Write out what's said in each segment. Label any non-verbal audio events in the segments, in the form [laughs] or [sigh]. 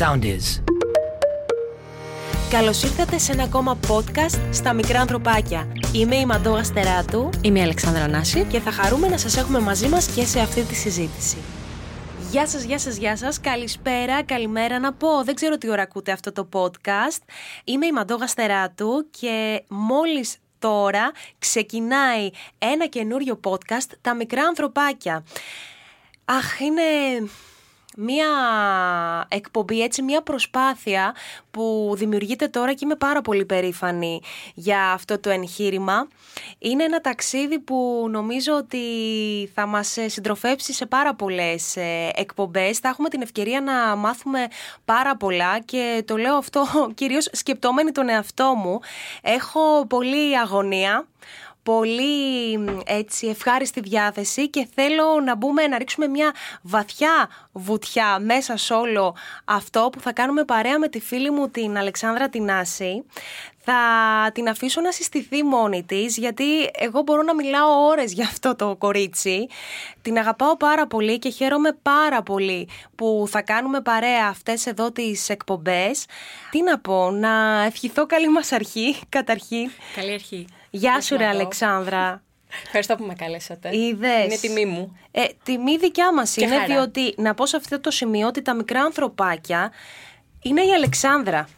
sound is. Καλώς ήρθατε σε ένα ακόμα podcast στα μικρά ανθρωπάκια. Είμαι η Μαντώ Αστεράτου Είμαι η Αλεξάνδρα Νάση. και θα χαρούμε να σας έχουμε μαζί μας και σε αυτή τη συζήτηση. Γεια σας, γεια σας, γεια σας. Καλησπέρα, καλημέρα να πω. Δεν ξέρω τι ώρα ακούτε αυτό το podcast. Είμαι η Μαντώ Αστεράτου και μόλις τώρα ξεκινάει ένα καινούριο podcast «Τα μικρά ανθρωπάκια». Αχ, είναι μία εκπομπή, έτσι μία προσπάθεια που δημιουργείται τώρα και είμαι πάρα πολύ περήφανη για αυτό το εγχείρημα. Είναι ένα ταξίδι που νομίζω ότι θα μας ε, συντροφεύσει σε πάρα πολλές ε, εκπομπές. Θα έχουμε την ευκαιρία να μάθουμε πάρα πολλά και το λέω αυτό [laughs] κυρίως σκεπτόμενη τον εαυτό μου. Έχω πολλή αγωνία πολύ έτσι ευχάριστη διάθεση και θέλω να μπούμε να ρίξουμε μια βαθιά βουτιά μέσα σε όλο αυτό που θα κάνουμε παρέα με τη φίλη μου την Αλεξάνδρα Τινάση. Θα την αφήσω να συστηθεί μόνη της γιατί εγώ μπορώ να μιλάω ώρες για αυτό το κορίτσι. Την αγαπάω πάρα πολύ και χαίρομαι πάρα πολύ που θα κάνουμε παρέα αυτές εδώ τις εκπομπές. Τι να πω, να ευχηθώ καλή μας αρχή καταρχήν. Καλή αρχή. Γεια σου ρε Μαντώ. Αλεξάνδρα. Ευχαριστώ που με καλέσατε. Είδες. Είναι τιμή μου. Ε, τιμή δικιά μας Και είναι χαρά. διότι να πω σε αυτό το σημείο ότι τα μικρά ανθρωπάκια είναι η Αλεξάνδρα.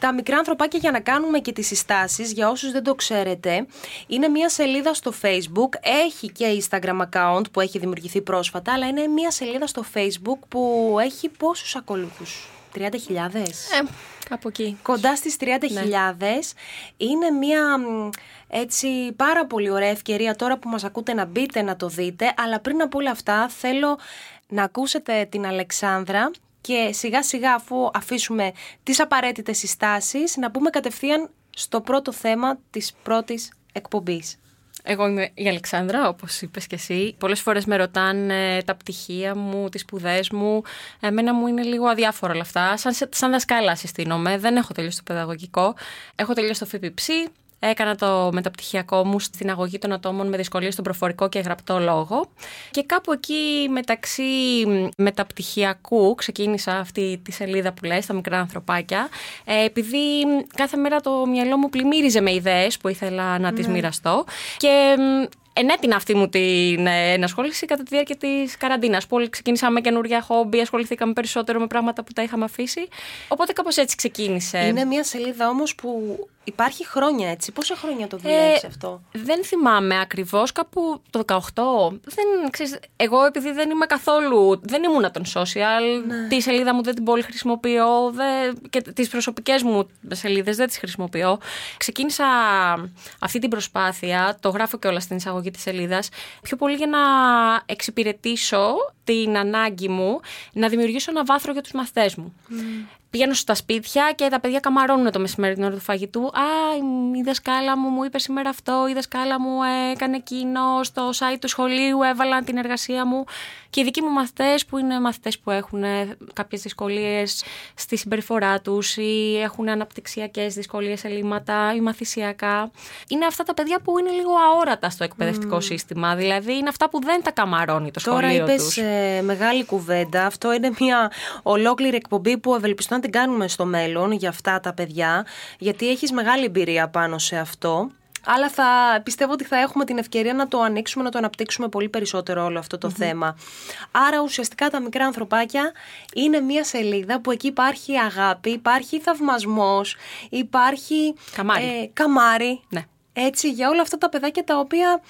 Τα μικρά ανθρωπάκια για να κάνουμε και τις συστάσεις, για όσους δεν το ξέρετε, είναι μια σελίδα στο facebook, έχει και Instagram account που έχει δημιουργηθεί πρόσφατα, αλλά είναι μια σελίδα στο facebook που έχει πόσους ακολούθους, 30.000? Ε, κάπου εκεί. Κοντά στις 30.000 είναι μια μ, έτσι πάρα πολύ ωραία ευκαιρία τώρα που μας ακούτε να μπείτε να το δείτε αλλά πριν από όλα αυτά θέλω να ακούσετε την Αλεξάνδρα και σιγά σιγά αφού αφήσουμε τις απαραίτητες συστάσεις να πούμε κατευθείαν στο πρώτο θέμα της πρώτης εκπομπής. Εγώ είμαι η Αλεξάνδρα, όπως είπες και εσύ. Πολλές φορές με ρωτάνε τα πτυχία μου, τις σπουδές μου. Εμένα μου είναι λίγο αδιάφορα όλα αυτά. Σαν, σαν δασκάλα συστήνομαι. Δεν έχω τελειώσει το παιδαγωγικό. Έχω τελειώσει το ΦΠΨ. Έκανα το μεταπτυχιακό μου στην αγωγή των ατόμων με δυσκολίες στον προφορικό και γραπτό λόγο. Και κάπου εκεί μεταξύ μεταπτυχιακού ξεκίνησα αυτή τη σελίδα που λες, τα μικρά ανθρωπάκια. Ε, επειδή κάθε μέρα το μυαλό μου πλημμύριζε με ιδέες που ήθελα να τις μοιραστώ. Και μ, ενέτεινα αυτή μου την ε, ενασχόληση κατά τη διάρκεια της καραντίνας. Που όλοι ξεκίνησαμε με καινούργια χόμπι, ασχοληθήκαμε περισσότερο με πράγματα που τα είχαμε αφήσει. Οπότε κάπως έτσι ξεκίνησε. Είναι μια σελίδα όμως που υπάρχει χρόνια έτσι. Πόσα χρόνια το δουλεύεις Ε, αυτό; Δεν θυμάμαι ακριβώς, κάπου το 18. Δεν, ξέρεις, εγώ επειδή δεν είμαι καθόλου. Δεν ήμουνα των social. Ναι. Τη σελίδα μου δεν την πολύ χρησιμοποιώ. Δεν, και τις προσωπικές μου σελίδες δεν τις χρησιμοποιώ. Ξεκίνησα αυτή την προσπάθεια, το γράφω και όλα στην εισαγωγή της σελίδας, πιο πολύ για να εξυπηρετήσω την ανάγκη μου να δημιουργήσω ένα βάθρο για τους μαθητές μου. Πηγαίνω στα σπίτια και τα παιδιά καμαρώνουν το μεσημέρι την ώρα του φαγητού. Α, η δασκάλα μου μου είπε σήμερα αυτό, η δασκάλα μου έκανε εκείνο, στο site του σχολείου έβαλαν την εργασία μου. Και οι δικοί μου μαθητές, που είναι μαθητές που έχουν κάποιες δυσκολίες στη συμπεριφορά τους ή έχουν αναπτυξιακές δυσκολίες, ελλείμματα ή μαθησιακά. Είναι αυτά τα παιδιά που είναι λίγο αόρατα στο εκπαιδευτικό σύστημα. Δηλαδή είναι αυτά που δεν τα καμαρώνει το Τώρα σχολείο είπες τους. ε, μεγάλη κουβέντα. Αυτό είναι μια ολόκληρη εκπομπή που ευελπιστώ να την κάνουμε στο μέλλον για αυτά τα παιδιά, γιατί έχεις μεγάλη εμπειρία πάνω σε αυτό. Αλλά θα πιστεύω ότι θα έχουμε την ευκαιρία να το ανοίξουμε, να το αναπτύξουμε πολύ περισσότερο όλο αυτό το θέμα. Άρα ουσιαστικά τα μικρά ανθρωπάκια είναι μια σελίδα που εκεί υπάρχει αγάπη, υπάρχει θαυμασμός, υπάρχει Καμάρι. ε, καμάρι. Ναι. Έτσι, για όλα αυτά τα παιδάκια τα οποία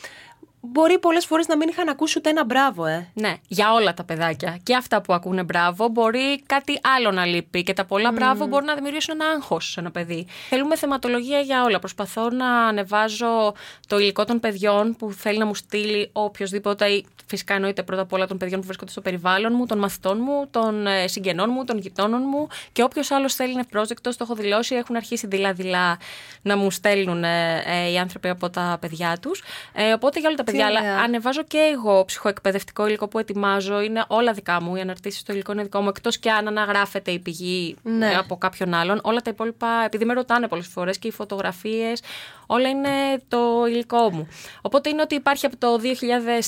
μπορεί πολλές φορές να μην είχαν ακούσει ούτε ένα μπράβο, ε. Ναι, για όλα τα παιδάκια. Και αυτά που ακούνε μπράβο, μπορεί κάτι άλλο να λείπει. Και τα πολλά μπράβο μπορεί να δημιουργήσουν ένα άγχος σε ένα παιδί. Θέλουμε θεματολογία για όλα. Προσπαθώ να ανεβάζω το υλικό των παιδιών που θέλει να μου στείλει οποιοδήποτε. ή Φυσικά εννοείται πρώτα απ' όλα των παιδιών που βρίσκονται στο περιβάλλον μου, των μαθητών μου, των ε, συγγενών μου, των γειτόνων μου και όποιος άλλος θέλει είναι ευπρόσδεκτος. Το έχω δηλώσει. Έχουν αρχίσει δειλά-δειλά να μου στέλνουν ε, ε, οι άνθρωποι από τα παιδιά τους. Ε, οπότε για όλα τα παιδιά. Αλλά ωραία. ανεβάζω και εγώ ψυχοεκπαιδευτικό υλικό που ετοιμάζω. Είναι όλα δικά μου. Οι αναρτήσεις στο υλικό είναι δικό μου. Εκτός και αν αναγράφεται η πηγή Ναι. ε, από κάποιον άλλον. Όλα τα υπόλοιπα, επειδή με ρωτάνε πολλές φορές και οι φωτογραφίες, Όλα είναι το υλικό μου. Οπότε είναι ότι υπάρχει από το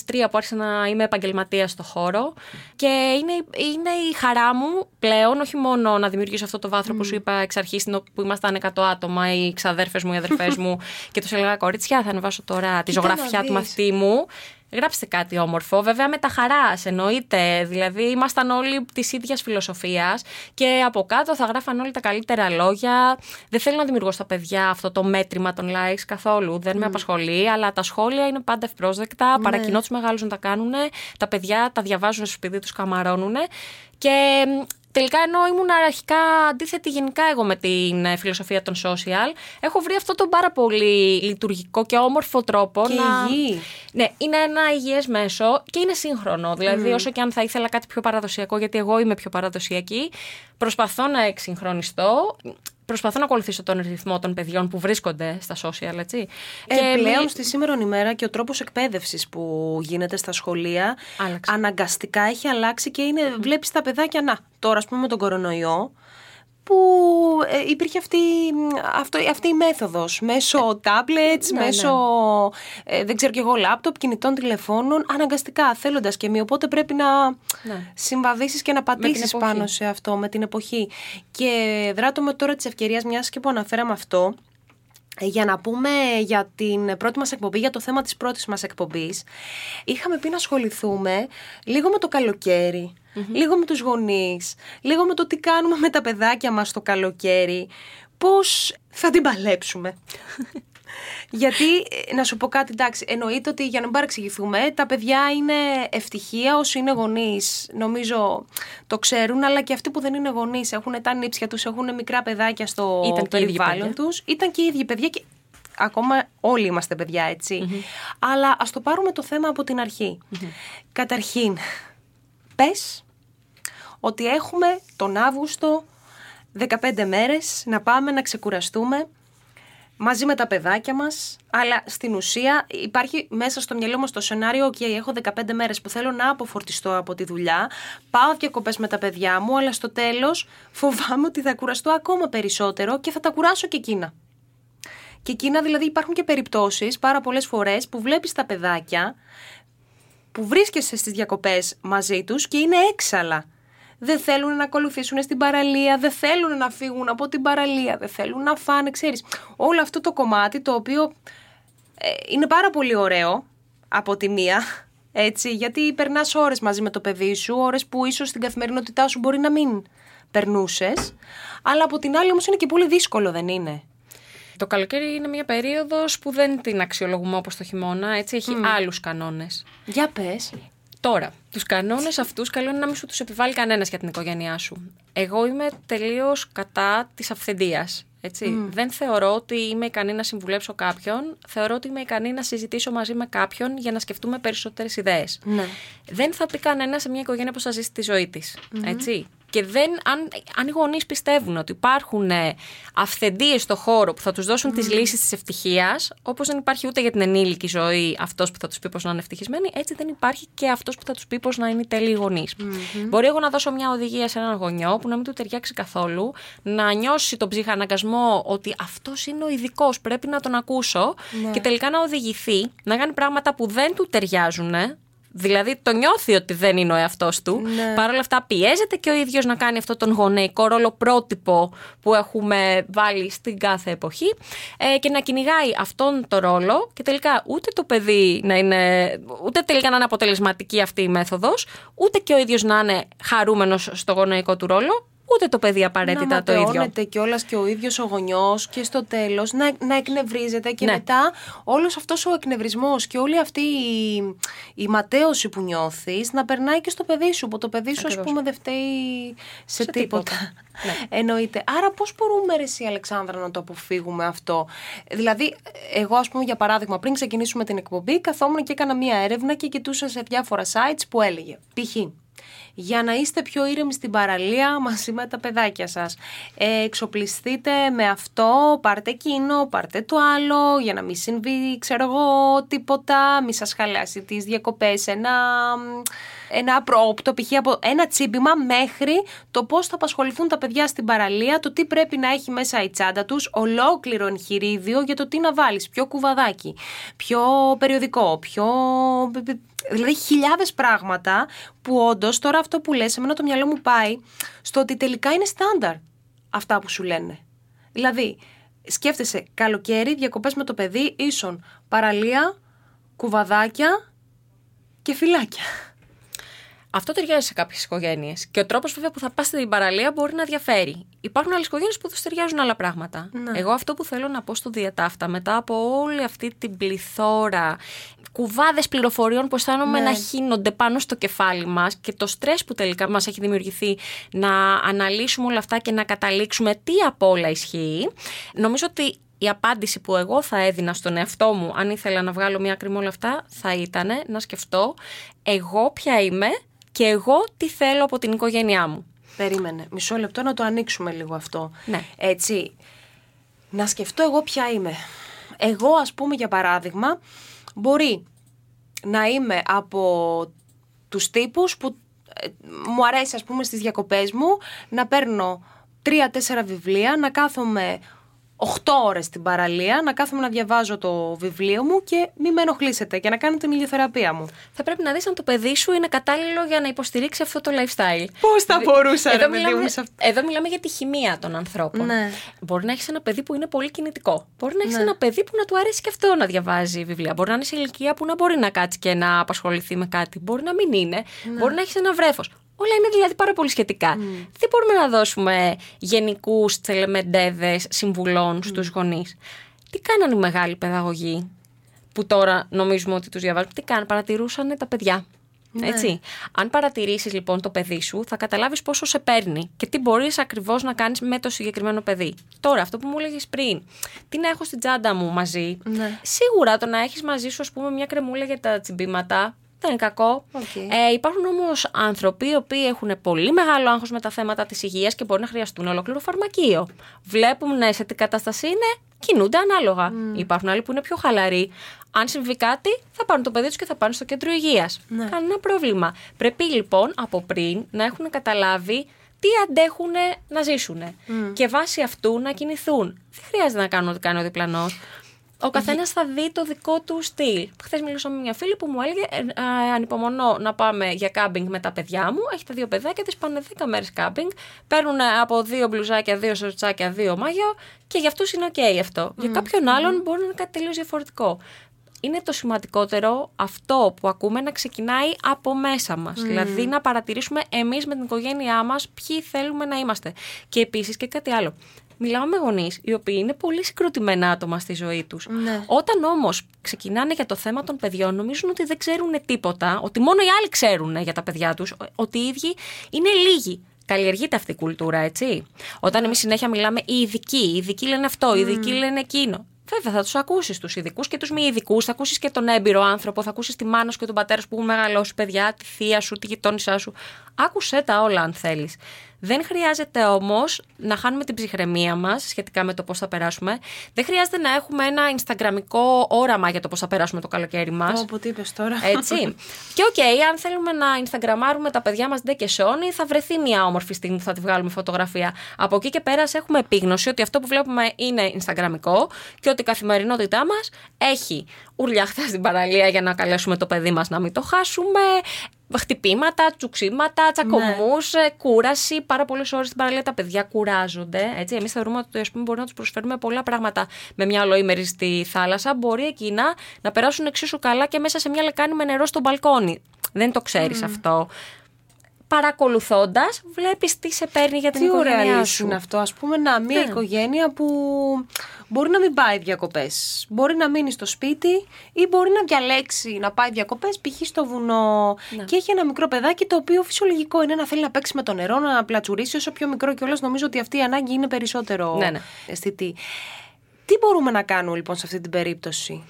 2003 που άρχισα να είμαι επαγγελματίας στο χώρο και είναι, είναι η χαρά μου πλέον όχι μόνο να δημιουργήσω αυτό το βάθρο που σου είπα εξ αρχής που ήμασταν 100 άτομα, οι ξαδέρφες μου, οι αδερφές μου [laughs] και του έλεγα κορίτσια, θα ανεβάσω τώρα τη ζωγραφιά του μαθητή μου. Γράψτε κάτι όμορφο. Βέβαια με τα χαράς, εννοείται. Δηλαδή ήμασταν όλοι της ίδιας φιλοσοφίας και από κάτω θα γράφαν όλοι τα καλύτερα λόγια. Δεν θέλω να δημιουργώ στα παιδιά αυτό το μέτρημα των likes καθόλου. Δεν με απασχολεί, αλλά τα σχόλια είναι πάντα ευπρόσδεκτα. Ναι. Παρακινώ τους μεγάλους να τα κάνουν. Τα παιδιά τα διαβάζουν στο σπίτι τους, καμαρώνουν. Και Τελικά, ενώ ήμουν αρχικά αντίθετη γενικά εγώ με την ε, φιλοσοφία των social, έχω βρει αυτό τον πάρα πολύ λειτουργικό και όμορφο τρόπο και να. Υγιή. Ναι, είναι ένα υγιές μέσο και είναι σύγχρονο. Δηλαδή, όσο και αν θα ήθελα κάτι πιο παραδοσιακό, γιατί εγώ είμαι πιο παραδοσιακή, προσπαθώ να εξυγχρονιστώ προσπαθώ να ακολουθήσω τον ρυθμό των παιδιών που βρίσκονται στα social, έτσι. Ε, και πλέον στη σήμερα ημέρα και ο τρόπος εκπαίδευσης που γίνεται στα σχολεία Άλλαξε. αναγκαστικά έχει αλλάξει και είναι, mm. βλέπεις τα παιδάκια, να, τώρα ας πούμε με τον κορονοϊό, που ε, υπήρχε αυτή, αυτό, αυτή η μέθοδος μέσω tablets, ναι, μέσω ναι. Ε, δεν ξέρω και εγώ λάπτοπ, κινητών τηλεφώνων αναγκαστικά θέλοντας και μη οπότε πρέπει να ναι. συμβαδίσεις και να πατήσεις πάνω σε αυτό με την εποχή και δράτω με τώρα της ευκαιρίας μιας και που αναφέραμε αυτό για να πούμε για την πρώτη μας εκπομπή, για το θέμα της πρώτης μας εκπομπής. Είχαμε πει να ασχοληθούμε λίγο με το καλοκαιρι λίγο με τους γονείς, λίγο με το τι κάνουμε με τα παιδάκια μας το καλοκαίρι, πώς θα την παλέψουμε; [laughs] Γιατί, ε, να σου πω κάτι, εντάξει, εννοείται ότι για να μην παρεξηγηθούμε, τα παιδιά είναι ευτυχία όσοι είναι γονείς. Νομίζω το ξέρουν, αλλά και αυτοί που δεν είναι γονείς έχουν τα νύψια τους, έχουν μικρά παιδάκια στο Ήταν περιβάλλον τους. Ήταν και οι ίδιοι παιδιά και ακόμα όλοι είμαστε παιδιά, Αλλά ας το πάρουμε το θέμα από την αρχη Καταρχήν, πες ότι έχουμε τον Αύγουστο 15 μέρες να πάμε να ξεκουραστούμε μαζί με τα παιδάκια μας, αλλά στην ουσία υπάρχει μέσα στο μυαλό μας το σενάριο «ΟΚ, έχω 15 μέρες που θέλω να αποφορτιστώ από τη δουλειά, πάω διακοπές με τα παιδιά μου, αλλά στο τέλος φοβάμαι ότι θα κουραστώ ακόμα περισσότερο και θα τα κουράσω και εκείνα». Και εκείνα δηλαδή υπάρχουν και περιπτώσεις πάρα πολλές φορές που βλέπεις τα παιδάκια που βρίσκεσαι στις διακοπές μαζί τους και είναι έξαλα δεν θέλουν να ακολουθήσουν στην παραλία, δεν θέλουν να φύγουν από την παραλία, δεν θέλουν να φάνε, ξέρεις. Όλο αυτό το κομμάτι το οποίο ε, είναι πάρα πολύ ωραίο από τη μία, έτσι, γιατί περνάς ώρες μαζί με το παιδί σου, ώρες που ίσως στην καθημερινότητά σου μπορεί να μην περνούσες, αλλά από την άλλη όμως είναι και πολύ δύσκολο, δεν είναι. Το καλοκαίρι είναι μια περίοδος που δεν την αξιολογούμε όπως το χειμώνα, έτσι, έχει mm. άλλους κανόνες. Για πες. Τώρα, τους κανόνες αυτούς καλό είναι να μην σου τους επιβάλλει κανένας για την οικογένειά σου. Εγώ είμαι τελείως κατά της αυθεντίας. Έτσι. Δεν θεωρώ ότι είμαι ικανή να συμβουλέψω κάποιον. Θεωρώ ότι είμαι ικανή να συζητήσω μαζί με κάποιον για να σκεφτούμε περισσότερες ιδέες. Ναι. Δεν θα πει κανένας σε μια οικογένεια πώ θα ζήσει τη ζωή της. Έτσι. Και δεν, αν, αν οι γονείς πιστεύουν ότι υπάρχουν ε, αυθεντίες στο χώρο που θα τους δώσουν mm. τι λύσεις της ευτυχίας, όπως δεν υπάρχει ούτε για την ενήλικη ζωή αυτός που θα τους πει πώ να είναι ευτυχισμένοι, έτσι δεν υπάρχει και αυτός που θα τους πει πώ να είναι τέλειοι γονείς. Mm-hmm. Μπορεί εγώ να δώσω μια οδηγία σε έναν γονιό που να μην του ταιριάξει καθόλου, να νιώσει τον ψυχαναγκασμό ότι αυτός είναι ο ειδικός, πρέπει να τον ακούσω ναι. και τελικά να οδηγηθεί να κάνει πράγματα που δεν του ταιριάζουν Δηλαδή το νιώθει ότι δεν είναι ο εαυτός του. Ναι. Παρ' όλα αυτά πιέζεται και ο ίδιος να κάνει αυτό τον γονεϊκό ρόλο πρότυπο που έχουμε βάλει στην κάθε εποχή ε, και να κυνηγάει αυτόν τον ρόλο και τελικά ούτε το παιδί να είναι, ούτε τελικά να είναι αποτελεσματική αυτή η μέθοδος, ούτε και ο ίδιος να είναι χαρούμενος στο γονεϊκό του ρόλο, ούτε το παιδί απαραίτητα να το ίδιο. Να κιόλας και ο ίδιος ο γονιός και στο τέλος να, να εκνευρίζεται και ναι. μετά όλος αυτός ο εκνευρισμό και όλη αυτή η, η ματέωση που νιώθεις να περνάει και στο παιδί σου. Που το παιδί σου, ας πούμε, δεν φταίει σε, τίποτα. τίποτα. ναι. [laughs] Εννοείται. Άρα, πώς μπορούμε, ρε, εσύ, Αλεξάνδρα, να το αποφύγουμε αυτό; Δηλαδή, εγώ, ας πούμε, για παράδειγμα, πριν ξεκινήσουμε την εκπομπή, καθόμουν και έκανα μία έρευνα και κοιτούσα σε διάφορα sites που έλεγε π.χ για να είστε πιο ήρεμοι στην παραλία μαζί με τα παιδάκια σας. Ε, εξοπλιστείτε με αυτό, πάρτε εκείνο, πάρτε το άλλο, για να μην συμβεί, ξέρω εγώ, τίποτα, μη σας χαλάσει τις διακοπές, ένα ένα απρόπτο, π.χ. από ένα τσίμπημα μέχρι το πώς θα απασχοληθούν τα παιδιά στην παραλία, το τι πρέπει να έχει μέσα η τσάντα τους, ολόκληρο εγχειρίδιο για το τι να βάλεις, ποιο κουβαδάκι, ποιο περιοδικό, ποιο. Δηλαδή χιλιάδες πράγματα που όντως τώρα αυτό που λες, εμένα το μυαλό μου πάει στο ότι τελικά είναι στάνταρ αυτά που σου λένε. Δηλαδή, σκέφτεσαι καλοκαίρι, διακοπές με το παιδί, ίσον παραλία, κουβαδάκια και φυλάκια. Αυτό ταιριάζει σε κάποιες οικογένειες. Και ο τρόπος βέβαια που θα πας στην παραλία μπορεί να διαφέρει. Υπάρχουν άλλες οικογένειες που του ταιριάζουν άλλα πράγματα. Ναι. Εγώ αυτό που θέλω να πω στο διατάφτα, μετά από όλη αυτή την πληθώρα κουβάδες πληροφοριών που αισθάνομαι Ναι. να χύνονται πάνω στο κεφάλι μας και το στρες που τελικά μας έχει δημιουργηθεί να αναλύσουμε όλα αυτά και να καταλήξουμε τι από όλα ισχύει. Νομίζω ότι η απάντηση που εγώ θα έδινα στον εαυτό μου, αν ήθελα να βγάλω μια άκρη με όλα αυτά, θα ήταν να σκεφτώ εγώ ποια είμαι και εγώ τι θέλω από την οικογένειά μου. Περίμενε. Μισό λεπτό να το ανοίξουμε λίγο αυτό. Ναι. Έτσι. Να σκεφτώ εγώ ποια είμαι. Εγώ, ας πούμε, για παράδειγμα, μπορεί να είμαι από τους τύπους που ε, μου αρέσει, ας πούμε, στις διακοπές μου να παίρνω τρία-τέσσερα βιβλία, να κάθομαι 8 ώρες στην παραλία, να κάθομαι να διαβάζω το βιβλίο μου και μη με ενοχλήσετε και να κάνω την ηλιοθεραπεία μου. Θα πρέπει να δεις αν το παιδί σου είναι κατάλληλο για να υποστηρίξει αυτό το lifestyle. Πώς θα μπορούσα, ρε Εδώ παιδί μιλάμε, μου, σε αυτό. εδώ μιλάμε για τη χημεία των ανθρώπων. Ναι. Μπορεί να έχεις ένα παιδί που είναι πολύ κινητικό. Μπορεί να έχεις Ναι. ένα παιδί που να του αρέσει και αυτό να διαβάζει βιβλία. Μπορεί να είναι σε ηλικία που να μπορεί να κάτσει και να απασχοληθεί με κάτι. Μπορεί να μην είναι. Ναι. Μπορεί να έχεις ένα βρέφος. Όλα είναι δηλαδή πάρα πολύ σχετικά. Δεν μπορούμε να δώσουμε γενικούς τσελεμεντέδες συμβουλών στους γονείς; Τι κάνανε οι μεγάλοι παιδαγωγοί που τώρα νομίζουμε ότι τους διαβάζουν; Τι κάνανε, παρατηρούσαν τα παιδιά. Έτσι; Αν παρατηρήσεις λοιπόν το παιδί σου, θα καταλάβεις πόσο σε παίρνει και τι μπορείς ακριβώς να κάνεις με το συγκεκριμένο παιδί. Τώρα, αυτό που μου έλεγες πριν, τι να έχω στην τσάντα μου μαζί; Ναι. Σίγουρα το να έχεις μαζί σου, ας πούμε, μια κρεμούλα για τα τσιμπήματα. Δεν είναι κακό. Οκ. Ε, υπάρχουν όμως άνθρωποι οι οποίοι έχουν πολύ μεγάλο άγχος με τα θέματα της υγείας και μπορεί να χρειαστούν ολόκληρο φαρμακείο. Βλέπουν ναι, σε τι κατάσταση είναι, κινούνται ανάλογα. Υπάρχουν άλλοι που είναι πιο χαλαροί. Αν συμβεί κάτι, θα πάρουν το παιδί τους και θα πάνε στο κέντρο υγείας. Ναι. Κανένα πρόβλημα. Πρέπει λοιπόν από πριν να έχουν καταλάβει τι αντέχουν να ζήσουν και βάσει αυτού να κινηθούν. Δεν χρειάζεται να κάνουν ό,τι κάνει ο διπλανός. Ο καθένας θα δει το δικό του στυλ. Χθες μιλούσα με μια φίλη που μου έλεγε: ε, α, Ανυπομονώ να πάμε για κάμπινγκ με τα παιδιά μου. Έχει τα δύο παιδάκια τη, πάνε 10 μέρες κάμπινγκ. Παίρνουν από δύο μπλουζάκια, δύο σορτσάκια, δύο μάγιο και για αυτούς είναι οκ αυτό. Για κάποιον άλλον μπορεί να είναι κάτι τελείως διαφορετικό. Είναι το σημαντικότερο αυτό που ακούμε να ξεκινάει από μέσα μας. Δηλαδή να παρατηρήσουμε εμείς με την οικογένειά μας ποιοι θέλουμε να είμαστε. Και επίσης και κάτι άλλο. Μιλάω με γονείς οι οποίοι είναι πολύ συγκροτημένα άτομα στη ζωή τους. Ναι. Όταν όμως ξεκινάνε για το θέμα των παιδιών, νομίζουν ότι δεν ξέρουν τίποτα, ότι μόνο οι άλλοι ξέρουν για τα παιδιά τους, ότι οι ίδιοι είναι λίγοι. Καλλιεργείται αυτή η κουλτούρα, έτσι. Όταν εμείς συνέχεια μιλάμε οι ειδικοί, οι ειδικοί λένε αυτό, οι ειδικοί λένε εκείνο. Βέβαια, θα τους ακούσεις τους ειδικούς και τους μη ειδικούς. Θα ακούσεις και τον έμπειρο άνθρωπο, θα ακούσεις τη μάνα σου και τον πατέρα σου που έχουν μεγαλώσει παιδιά, τη θεία σου, τη γειτόνισά σου. Άκουσέ τα όλα, αν θέλεις. Δεν χρειάζεται όμως να χάνουμε την ψυχραιμία μας σχετικά με το πώς θα περάσουμε. Δεν χρειάζεται να έχουμε ένα Instagramικό όραμα για το πώς θα περάσουμε το καλοκαίρι μας. Όπω τι είπες τώρα. Έτσι. και οκ, αν θέλουμε να Instagramάρουμε τα παιδιά μας ντε και σώνει, θα βρεθεί μια όμορφη στιγμή που θα τη βγάλουμε φωτογραφία. Από εκεί και πέρα, ας έχουμε επίγνωση ότι αυτό που βλέπουμε είναι Instagramικό και ότι η καθημερινότητά μας έχει ουρλιαχτά στην παραλία για να καλέσουμε το παιδί μας να μην το χάσουμε. Χτυπήματα, τσουξίματα, τσακωμούς, κούραση. Πάρα πολλές ώρες στην παραλία τα παιδιά κουράζονται. Έτσι. Εμείς θεωρούμε ότι ας πούμε, μπορεί να τους προσφέρουμε πολλά πράγματα με μια ολοήμερη στη θάλασσα. Μπορεί εκείνα να περάσουν εξίσου καλά και μέσα σε μια λεκάνη με νερό στο μπαλκόνι. Δεν το ξέρεις αυτό. Παρακολουθώντας, βλέπεις τι σε παίρνει για την Τι οικογένειά ωραία σου. λύση είναι αυτό. Α πούμε, να μια Ναι. οικογένεια που μπορεί να μην πάει διακοπές. Μπορεί να μείνει στο σπίτι ή μπορεί να διαλέξει να πάει διακοπές, π.χ. στο βουνό. Ναι. Και έχει ένα μικρό παιδάκι το οποίο φυσιολογικό είναι να θέλει να παίξει με το νερό, να πλατσουρίσει όσο πιο μικρό κιόλας. Νομίζω ότι αυτή η ανάγκη είναι περισσότερο Ναι, ναι. αισθητή. Τι μπορούμε να κάνουμε λοιπόν σε αυτή την περίπτωση;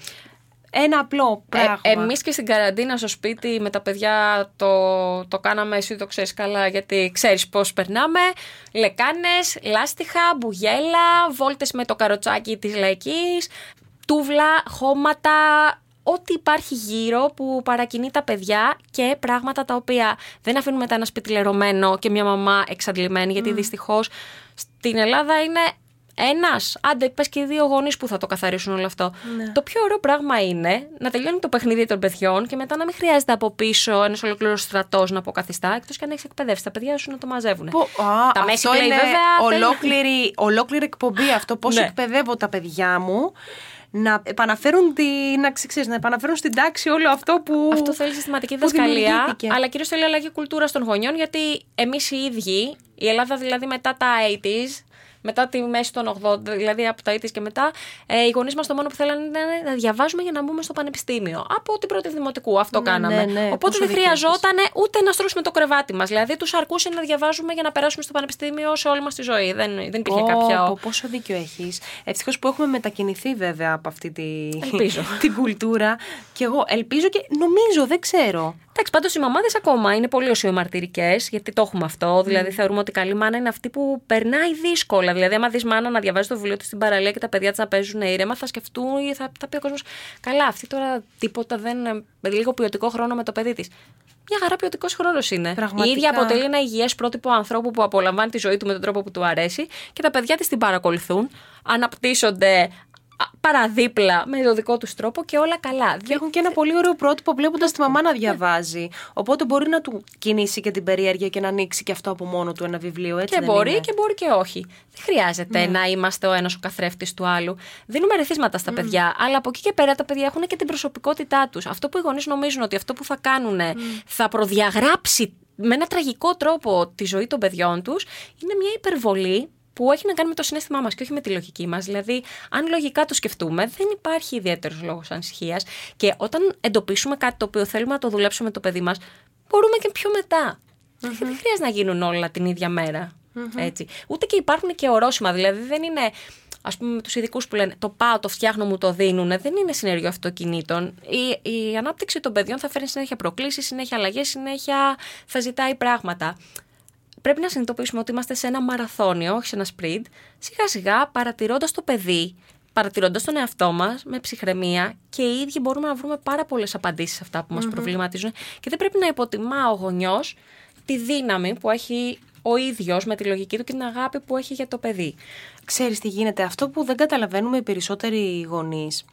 Ένα απλό πράγμα. Ε, Εμείς και στην καραντίνα στο σπίτι με τα παιδιά το, το κάναμε, εσύ το ξέρεις καλά, γιατί ξέρεις πώς περνάμε. Λεκάνες, λάστιχα, μπουγέλα, βόλτες με το καροτσάκι της λαϊκής, τούβλα, χώματα. ό,τι υπάρχει γύρω που παρακινεί τα παιδιά και πράγματα τα οποία δεν αφήνουν μετά ένα σπίτι λερωμένο και μια μαμά εξαντλημένη, γιατί mm. δυστυχώς στην Ελλάδα είναι ένας, άντε πες και δύο γονείς που θα το καθαρίσουν όλο αυτό. Ναι. Το πιο ωραίο πράγμα είναι να τελειώνει το παιχνίδι των παιδιών και μετά να μην χρειάζεται από πίσω ένας ολόκληρο στρατός να αποκαθιστά, εκτός και αν έχεις εκπαιδεύσει τα παιδιά σου να το μαζεύουν. Που, α, τα αυτό είναι βέβαια. Ολόκληρη, ολόκληρη εκπομπή αυτό. Πώς ναι. εκπαιδεύω τα παιδιά μου να επαναφέρουν, την, να, ξέρεις, να επαναφέρουν στην τάξη όλο αυτό που. Αυτό θέλει συστηματική διδασκαλία. Αλλά κυρίως θέλει αλλαγή κουλτούρας των γονιών, γιατί εμείς οι ίδιοι, η Ελλάδα δηλαδή μετά τα 80s, μετά τη μέση των 80, δηλαδή από τα ήττη και μετά, ε, οι γονείς μας το μόνο που θέλανε ήταν να διαβάζουμε για να μπούμε στο πανεπιστήμιο. Από την πρώτη δημοτικού αυτό ναι, κάναμε. Ναι, ναι, Οπότε δεν χρειαζόταν ούτε να στρώσουμε το κρεβάτι μας. Δηλαδή τους αρκούσε να διαβάζουμε για να περάσουμε στο πανεπιστήμιο σε όλη μας τη ζωή. Δεν, δεν υπήρχε oh, κάποιο. Πόσο δίκιο έχεις. Ευτυχώς που έχουμε μετακινηθεί βέβαια από αυτή τη... [laughs] την κουλτούρα. Και εγώ ελπίζω και νομίζω, δεν ξέρω. Εντάξει, πάντως οι μαμάδες ακόμα είναι πολύ οσιομαρτυρικές, γιατί το έχουμε αυτό. Δηλαδή, θεωρούμε ότι η καλή μάνα είναι αυτή που περνάει δύσκολα. Δηλαδή, άμα δεις μάνα να διαβάζει το βιβλίο της στην παραλία και τα παιδιά της να παίζουν ήρεμα, θα σκεφτούν ή θα, θα πει ο κόσμος. Καλά, αυτή τώρα τίποτα δεν. με λίγο ποιοτικό χρόνο με το παιδί της. Μια χαρά ποιοτικός χρόνος είναι. Πραγματικά. Η ίδια αποτελεί ένα υγιές πρότυπο ανθρώπου που απολαμβάνει τη ζωή του με τον τρόπο που του αρέσει και τα παιδιά της την παρακολουθούν, αναπτύσσονται παραδίπλα με το δικό τους τρόπο και όλα καλά. Και έχουν και ένα πολύ ωραίο πρότυπο βλέποντας τη μαμά να διαβάζει. Οπότε μπορεί να του κινήσει και την περιέργεια και να ανοίξει και αυτό από μόνο του ένα βιβλίο. Έτσι και μπορεί και μπορεί και όχι. Δεν χρειάζεται ναι. να είμαστε ο ένας ο καθρέφτης του άλλου. Δίνουμε ρεθίσματα στα παιδιά, αλλά από εκεί και πέρα τα παιδιά έχουν και την προσωπικότητά τους. Αυτό που οι γονείς νομίζουν ότι αυτό που θα κάνουν θα προδιαγράψει με ένα τραγικό τρόπο τη ζωή των παιδιών τους, είναι μια υπερβολή που έχει να κάνει με το συνέστημά μας και όχι με τη λογική μας. Δηλαδή, αν λογικά το σκεφτούμε, δεν υπάρχει ιδιαίτερος λόγος ανησυχίας. Και όταν εντοπίσουμε κάτι το οποίο θέλουμε να το δουλέψουμε με το παιδί μας, μπορούμε και πιο μετά. Δεν χρειάζεται να γίνουν όλα την ίδια μέρα. Έτσι. Ούτε και υπάρχουν και ορόσημα. Δηλαδή, δεν είναι ας πούμε, με τους ειδικούς που λένε το πάω, το φτιάχνω, μου το δίνουν. Δεν είναι συνεργείο αυτοκινήτων. Η, η ανάπτυξη των παιδιών θα φέρνει συνέχεια προκλήσεις, συνέχεια αλλαγές, συνέχεια θα ζητάει πράγματα πρέπει να συνειδητοποιήσουμε ότι είμαστε σε ένα μαραθώνιο, όχι σε ένα sprint, σιγά σιγά παρατηρώντας το παιδί, παρατηρώντας τον εαυτό μας με ψυχραιμία και οι ίδιοι μπορούμε να βρούμε πάρα πολλές απαντήσεις σε αυτά που μας προβληματίζουν. Και δεν πρέπει να υποτιμά ο γονιός τη δύναμη που έχει ο ίδιος με τη λογική του και την αγάπη που έχει για το παιδί. Ξέρεις τι γίνεται. Αυτό που δεν καταλαβαίνουμε οι περισσότεροι γονείς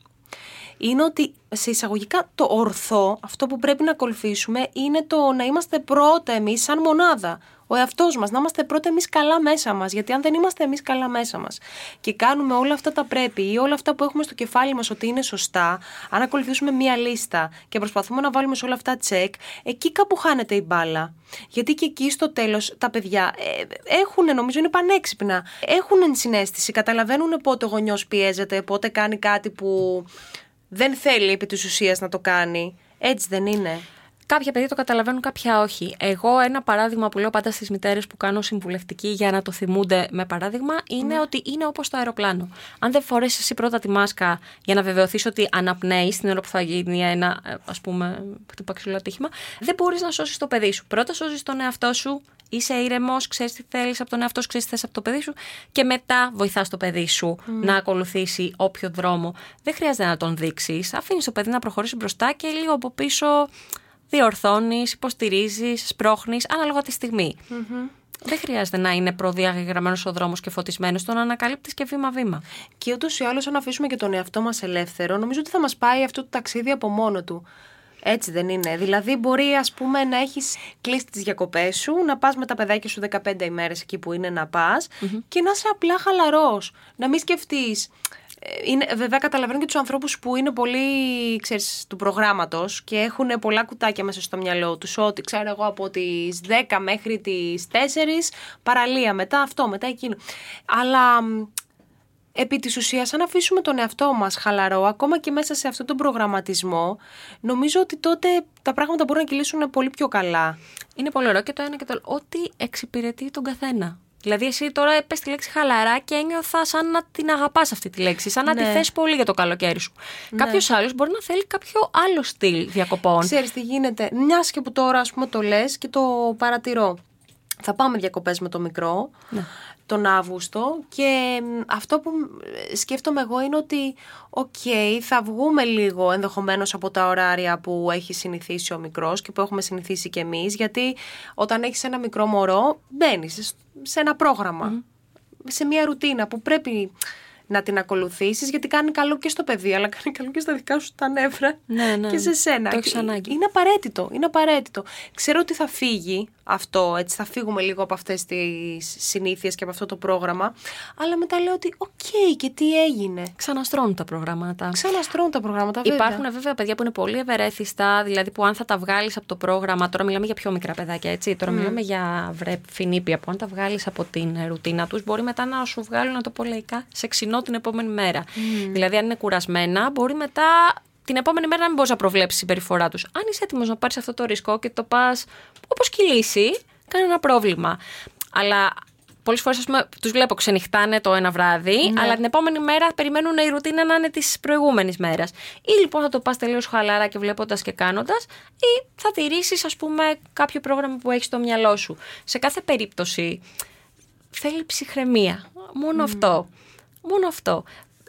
είναι ότι σε εισαγωγικά το ορθό, αυτό που πρέπει να ακολουθήσουμε, είναι το να είμαστε πρώτα εμείς σαν μονάδα ο εαυτός μας, να είμαστε πρώτα εμείς καλά μέσα μας. Γιατί αν δεν είμαστε εμείς καλά μέσα μας και κάνουμε όλα αυτά τα πρέπει ή όλα αυτά που έχουμε στο κεφάλι μας ότι είναι σωστά, αν ακολουθήσουμε μία λίστα και προσπαθούμε να βάλουμε σε όλα αυτά τσεκ, εκεί κάπου χάνεται η μπάλα. Γιατί και εκεί στο τέλος τα παιδιά ε, έχουν, νομίζω είναι πανέξυπνα, έχουν ενσυναίσθηση, καταλαβαίνουν πότε ο γονιός πιέζεται, πότε κάνει κάτι που δεν θέλει επί της ουσίας να το κάνει. Έτσι δεν είναι. Κάποια παιδιά το καταλαβαίνουν, κάποια όχι. Εγώ, ένα παράδειγμα που λέω πάντα στις μητέρες που κάνω συμβουλευτική για να το θυμούνται με παράδειγμα, είναι ναι. ότι είναι όπως το αεροπλάνο. Αν δεν φορέσεις εσύ πρώτα τη μάσκα για να βεβαιωθείς ότι αναπνέεις την ώρα που θα γίνει ένα, ας πούμε, χτυπαξιλό ατύχημα, δεν μπορείς να σώσεις το παιδί σου. Πρώτα σώζεις τον εαυτό σου, είσαι ήρεμος, ξέρεις τι θέλεις από τον εαυτό σου, ξέρεις τι θες από το παιδί σου και μετά βοηθάς το παιδί σου να ακολουθήσει όποιο δρόμο. Δεν χρειάζεται να τον δείξεις. Αφήνεις το παιδί να προχωρήσει μπροστά και λίγο από πίσω διορθώνεις, υποστηρίζεις, σπρώχνεις, ανάλογα τη στιγμη Δεν χρειάζεται να είναι προδιαγεγραμμένος ο δρόμος και φωτισμένος, τον ανακαλύπτεις και βήμα-βήμα. Και ούτως ή άλλως, αν αφήσουμε και τον εαυτό μας ελεύθερο, νομίζω ότι θα μας πάει αυτό το ταξίδι από μόνο του. Έτσι δεν είναι. Δηλαδή, μπορεί ας πούμε να έχεις κλείσει τις διακοπές σου, να πας με τα παιδάκια σου 15 ημέρες εκεί που είναι να πας και να είσαι απλά χαλαρός. Να μην σκεφτείς είναι, βέβαια καταλαβαίνω και τους ανθρώπους που είναι πολύ ξέρεις, του προγράμματος και έχουν πολλά κουτάκια μέσα στο μυαλό τους. Ότι ξέρω εγώ από τις 10 μέχρι τις 4 παραλία, μετά αυτό, μετά εκείνο. Αλλά επί της ουσίας αν αφήσουμε τον εαυτό μας χαλαρό ακόμα και μέσα σε αυτόν τον προγραμματισμό νομίζω ότι τότε τα πράγματα μπορούν να κυλήσουν πολύ πιο καλά. Είναι πολύ ωραίο και το ένα και το άλλο. Ό,τι εξυπηρετεί τον καθένα. Δηλαδή, εσύ τώρα είπες τη λέξη χαλαρά και ένιωθα σαν να την αγαπάς αυτή τη λέξη, σαν να τη ναι. θες πολύ για το καλοκαίρι σου. Ναι. Κάποιος άλλος μπορεί να θέλει κάποιο άλλο στυλ διακοπών. Ξέρεις τι γίνεται. Μιας και που τώρα, ας πούμε, το λες και το παρατηρώ. Θα πάμε διακοπές με το μικρό. Ναι. Τον Αύγουστο και αυτό που σκέφτομαι εγώ είναι ότι οκ, θα βγούμε λίγο ενδεχομένως από τα ωράρια που έχει συνηθίσει ο μικρός και που έχουμε συνηθίσει κι εμείς γιατί όταν έχεις ένα μικρό μωρό μπαίνεις σε ένα πρόγραμμα, σε μια ρουτίνα που πρέπει να την ακολουθήσεις, γιατί κάνει καλό και στο παιδί, αλλά κάνει καλό και στα δικά σου τα νεύρα ναι, ναι. και σε σένα. Το έχεις ανάγκη. Είναι απαραίτητο. Είναι απαραίτητο. Ξέρω ότι θα φύγει αυτό, έτσι θα φύγουμε λίγο από αυτές τις συνήθειες και από αυτό το πρόγραμμα. Αλλά μετά λέω ότι, οκ, και τι έγινε; Ξαναστρώνουν τα προγράμματα. Ξαναστρώνουν τα προγράμματα, βέβαια. Υπάρχουν βέβαια παιδιά που είναι πολύ ευερέθιστα, δηλαδή που αν θα τα βγάλεις από το πρόγραμμα. Τώρα μιλάμε για πιο μικρά παιδάκια, έτσι. Τώρα μιλάμε για βρέφη νήπια που αν τα βγάλεις από την ρουτίνα τους, μπορεί μετά να σου βγάλουν, να το πω λαϊκά, σε ξινό την επόμενη μέρα. Δηλαδή, αν είναι κουρασμένα, μπορεί μετά την επόμενη μέρα να μην μπορείς να προβλέψεις τη συμπεριφορά τους. Αν είσαι έτοιμος να πάρεις αυτό το ρίσκο και το πας όπως κυλήσει, κανένα πρόβλημα. Αλλά πολλές φορές τους βλέπω ξενυχτάνε το ένα βράδυ, αλλά την επόμενη μέρα περιμένουν η ρουτίνα να είναι της προηγούμενης μέρας. Ή λοιπόν θα το πας τελείως χαλάρα και βλέποντας και κάνοντας, ή θα τηρήσεις, ας πούμε, κάποιο πρόγραμμα που έχεις στο μυαλό σου. Σε κάθε περίπτωση θέλει ψυχραιμία. Μόνο αυτό. Μόνο αυτό.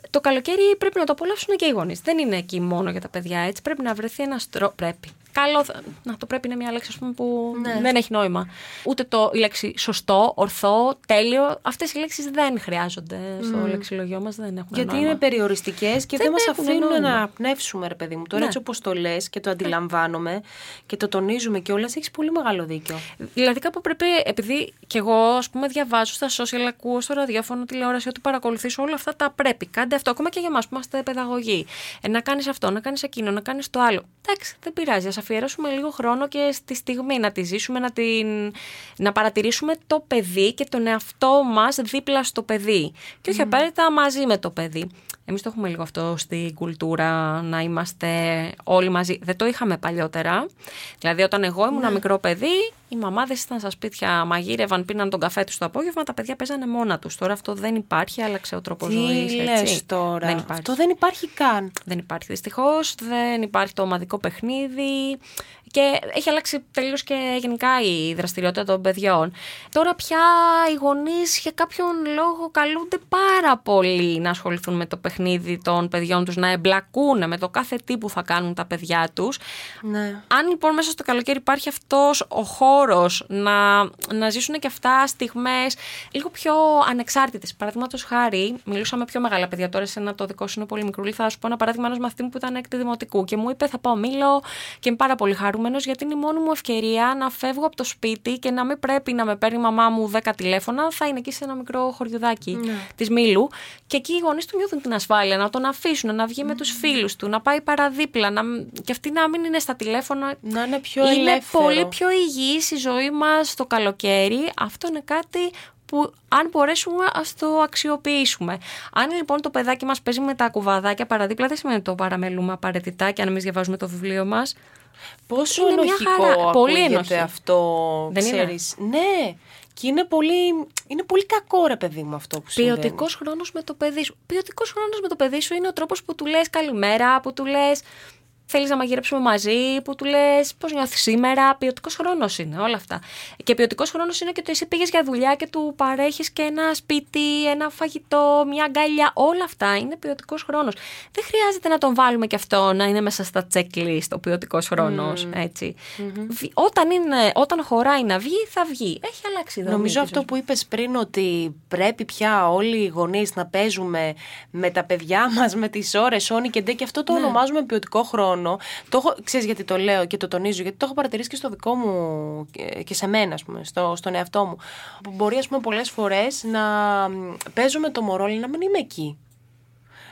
Το καλοκαίρι πρέπει να το απολαύσουν και οι γονείς. Δεν είναι εκεί μόνο για τα παιδιά έτσι. Πρέπει να βρεθεί ένας τρόπος. Πρέπει καλό. Να το πρέπει είναι μια λέξη ας πούμε, που Ναι. δεν έχει νόημα. Ούτε το, η λέξη σωστό, ορθό, τέλειο. Αυτές οι λέξεις δεν χρειάζονται στο λεξιλογιό μας. Δεν έχουν Γιατί νόημα. είναι περιοριστικές και δεν, Δεν μας έχουν αφήνουν νόημα. να πνεύσουμε, ρε παιδί μου. Τώρα Ναι. έτσι όπως το λες και το αντιλαμβάνομαι και το τονίζουμε κιόλας, έχεις πολύ μεγάλο δίκιο. Δηλαδή κάπου πρέπει, επειδή κι εγώ ας πούμε διαβάζω στα social, ακούω στο ραδιόφωνο, τηλεόραση, ότι παρακολουθήσω όλα αυτά τα πρέπει. Κάντε αυτό, ακόμα και για εμάς που είμαστε παιδαγωγοί. Ε, να κάνεις αυτό, να κάνεις εκείνο, να κάνεις το άλλο. Εντάξει, δεν πειράζει. Α αφιερώσουμε λίγο χρόνο και στη στιγμή να τη ζήσουμε, να, την... να παρατηρήσουμε το παιδί και τον εαυτό μας δίπλα στο παιδί. Και όχι απαραίτητα μαζί με το παιδί. Εμείς το έχουμε λίγο αυτό στην κουλτούρα, να είμαστε όλοι μαζί. Δεν το είχαμε παλιότερα. Δηλαδή, όταν εγώ ήμουν μικρό παιδί, οι μαμάδες ήταν στα σπίτια, μαγείρευαν, πίναν τον καφέ τους το απόγευμα, τα παιδιά παίζανε μόνα τους. Τώρα αυτό δεν υπάρχει, άλλαξε ο τρόπος ζωής, Τι έτσι. λες τώρα. Δεν υπάρχει. Αυτό δεν υπάρχει καν. Δεν υπάρχει δυστυχώς, δεν υπάρχει το ομαδικό παιχνίδι και έχει αλλάξει τελείως και γενικά η δραστηριότητα των παιδιών. Τώρα πια οι γονείς για κάποιον λόγο καλούνται πάρα πολύ να ασχοληθούν με το παιχνίδι των παιδιών τους, να εμπλακούν με το κάθε τι που θα κάνουν τα παιδιά τους. Ναι. Αν λοιπόν μέσα στο καλοκαίρι υπάρχει αυτός ο χώρος να, να ζήσουν και αυτά στιγμές λίγο πιο ανεξάρτητες. Παραδείγματος χάρη, μιλούσα με πιο μεγάλα παιδιά τώρα, σε ένα το δικό σου είναι πολύ μικρούλι. Θα σου πω ένα παράδειγμα ενός μαθητή μου που ήταν έκτη δημοτικού και μου είπε θα πάω μήλο και είμαι πάρα πολύ χαρούμενος γιατί είναι η μόνη μου ευκαιρία να φεύγω από το σπίτι και να μην πρέπει να με παίρνει η μαμά μου 10 τηλέφωνα. Θα είναι εκεί σε ένα μικρό χωριουδάκι Ναι. της Μήλου και εκεί οι γονείς του νιώθουν την ασφάλεια να τον αφήσουν, να βγει με τους φίλους του, να πάει παραδίπλα να... και αυτή να μην είναι στα τηλέφωνα Να είναι πιο είναι ελεύθερο. πολύ πιο υγιής η ζωή μας το καλοκαίρι. Αυτό είναι κάτι που αν μπορέσουμε ας το αξιοποιήσουμε. Αν λοιπόν το παιδάκι μας παίζει με τα κουβαδάκια παραδίπλα, δεν σημαίνει ότι το παραμελούμε απαραίτητα και αν εμείς διαβάζουμε το βιβλίο μας. Πόσο Είναι μια ενοχικό χαρά. Πολύ ακούγεται ενοχή. αυτό, Δεν είναι; ξέρεις. Ναι. Και είναι πολύ, είναι πολύ κακό ρε παιδί μου αυτό που συμβαίνει. Ποιοτικός χρόνος με το παιδί σου. Ποιοτικός χρόνος με το παιδί σου είναι ο τρόπος που του λες καλημέρα, που του λες θέλεις να μαγειρέψουμε μαζί, που του λες πώς νιώθεις σήμερα. Ποιοτικός χρόνος είναι όλα αυτά. Και ποιοτικός χρόνος είναι και το εσύ πήγες για δουλειά και του παρέχεις και ένα σπίτι, ένα φαγητό, μια αγκαλιά. Όλα αυτά είναι ποιοτικός χρόνος. Δεν χρειάζεται να τον βάλουμε και αυτό να είναι μέσα στα checklist ο ποιοτικός χρόνος. έτσι. Β- Όταν, είναι, όταν χωράει να βγει, θα βγει. Έχει αλλάξει η δομή Νομίζω της αυτό ζωής. που είπες πριν ότι πρέπει πια όλοι οι γονείς να παίζουμε με τα παιδιά μας, με τις ώρες όνει και ντε και αυτό το Ναι. ονομάζουμε ποιοτικό χρόνο. Το έχω, ξέρεις γιατί το λέω και το τονίζω, γιατί το έχω παρατηρήσει και στο δικό μου και- και σε μένα, ας πούμε, στο, στον εαυτό μου. Που μπορεί, ας πούμε, πολλές φορές να μ, παίζω με το μωρό, αλλά να μην είμαι εκεί.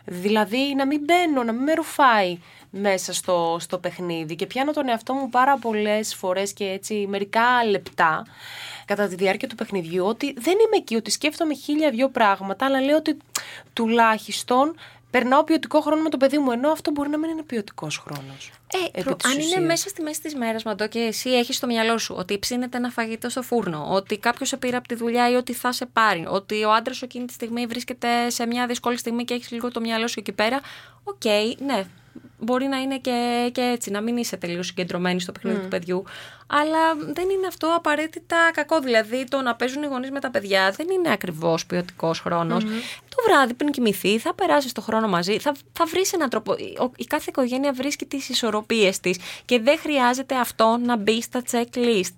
Δηλαδή να μην μπαίνω, να μην με ρουφάει μέσα στο, στο παιχνίδι και πιάνω τον εαυτό μου πάρα πολλές φορές και έτσι μερικά λεπτά κατά τη διάρκεια του παιχνιδιού ότι δεν είμαι εκεί, ότι σκέφτομαι χίλια δυο πράγματα αλλά λέω ότι τουλάχιστον περνάω ποιοτικό χρόνο με το παιδί μου ενώ αυτό μπορεί να μην είναι ποιοτικός χρόνος. Ε, επί προ- της αν είναι ουσίας. μέσα στη μέση της μέρας, Μαντώ, και εσύ έχεις στο μυαλό σου ότι ψήνεται ένα φαγητό στο φούρνο, ότι κάποιος σε πήρε από τη δουλειά ή ότι θα σε πάρει, ότι ο άντρας σου εκείνη τη στιγμή βρίσκεται σε μια δύσκολη στιγμή και έχεις λίγο το μυαλό σου εκεί πέρα. Οκ, ναι. Μπορεί να είναι και, και έτσι, να μην είσαι τελείως συγκεντρωμένη στο παιχνίδι του παιδιού. Αλλά δεν είναι αυτό απαραίτητα κακό. Δηλαδή, το να παίζουν οι γονείς με τα παιδιά δεν είναι ακριβώς ποιοτικός Το βράδυ πριν κοιμηθεί, θα περάσεις το χρόνο μαζί, θα, θα βρεις έναν τρόπο. Η κάθε οικογένεια βρίσκει τις ισορροπίες της και δεν χρειάζεται αυτό να μπει στα checklist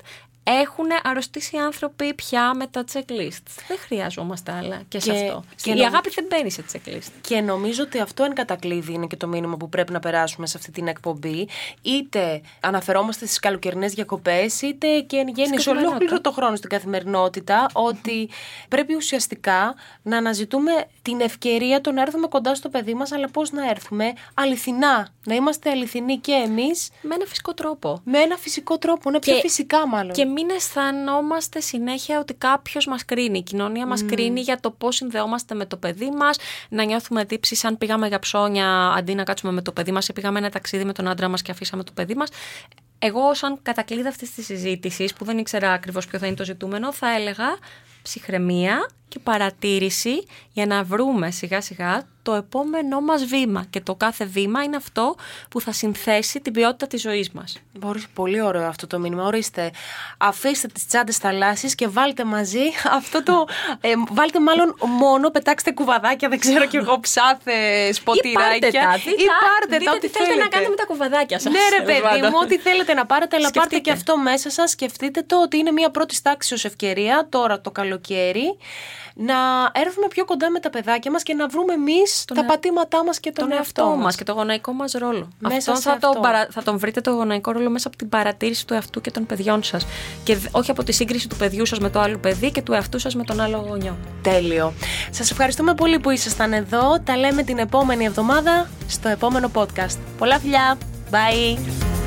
έχουν αρρωστήσει άνθρωποι πια με τα checklist. Δεν χρειαζόμαστε άλλα και, σε αυτό. Και η αγάπη δεν μπαίνει σε checklist. Και νομίζω ότι αυτό εν κατακλείδη είναι και το μήνυμα που πρέπει να περάσουμε σε αυτή την εκπομπή. Είτε αναφερόμαστε στις καλοκαιρινές διακοπές, είτε και εν γέννη σε ολόκληρο το χρόνο στην καθημερινότητα, ότι πρέπει ουσιαστικά να αναζητούμε την ευκαιρία το να έρθουμε κοντά στο παιδί μας, αλλά πώς να έρθουμε αληθινά. Να είμαστε αληθινοί και εμείς. Με ένα φυσικό τρόπο. Με ένα φυσικό τρόπο, είναι πιο φυσικά μάλλον μην αισθανόμαστε συνέχεια ότι κάποιος μας κρίνει. Η κοινωνία μας κρίνει για το πώς συνδεόμαστε με το παιδί μας, να νιώθουμε τύψει αν πήγαμε για ψώνια αντί να κάτσουμε με το παιδί μας ή πήγαμε ένα ταξίδι με τον άντρα μας και αφήσαμε το παιδί μας. Εγώ, σαν κατακλείδα αυτής της συζήτησης, που δεν ήξερα ακριβώς ποιο θα είναι το ζητούμενο, θα έλεγα ψυχραιμία και παρατήρηση για να βρούμε σιγά σιγά το επόμενό μας βήμα και το κάθε βήμα είναι αυτό που θα συνθέσει την ποιότητα της ζωής μας. Μπορεί πολύ ωραίο αυτό το μήνυμα. Ορίστε, αφήστε τις τσάντες θαλάσσης και βάλτε μαζί αυτό το... Ε, βάλτε μάλλον μόνο, πετάξτε κουβαδάκια, δεν ξέρω κι εγώ, ψάθε σποτηράκια. Ή πάρτε τα, ή πάρτε τα, ό,τι θέλετε. να κάνετε με τα κουβαδάκια σας. Ναι ρε παιδί μου, ό,τι θέλετε να πάρετε, αλλά πάρτε και αυτό μέσα σας. Σκεφτείτε το ότι είναι μια πρώτης τάξης ως ευκαιρία τώρα το καλοκαίρι να έρθουμε πιο κοντά με τα παιδάκια μας και να βρούμε εμείς τα πατήματά μας και τον, τον εαυτό, εαυτό μας και το γονεϊκό μας ρόλο. Μέσα αυτό θα, αυτό. Το παρα... θα τον βρείτε το γονεϊκό ρόλο μέσα από την παρατήρηση του εαυτού και των παιδιών σας. Και όχι από τη σύγκριση του παιδιού σας με το άλλο παιδί και του εαυτού σας με τον άλλο γονιό. Τέλειο. Σας ευχαριστούμε πολύ που ήσασταν εδώ. Τα λέμε την επόμενη εβδομάδα στο επόμενο podcast. Πολλά φιλιά. Bye.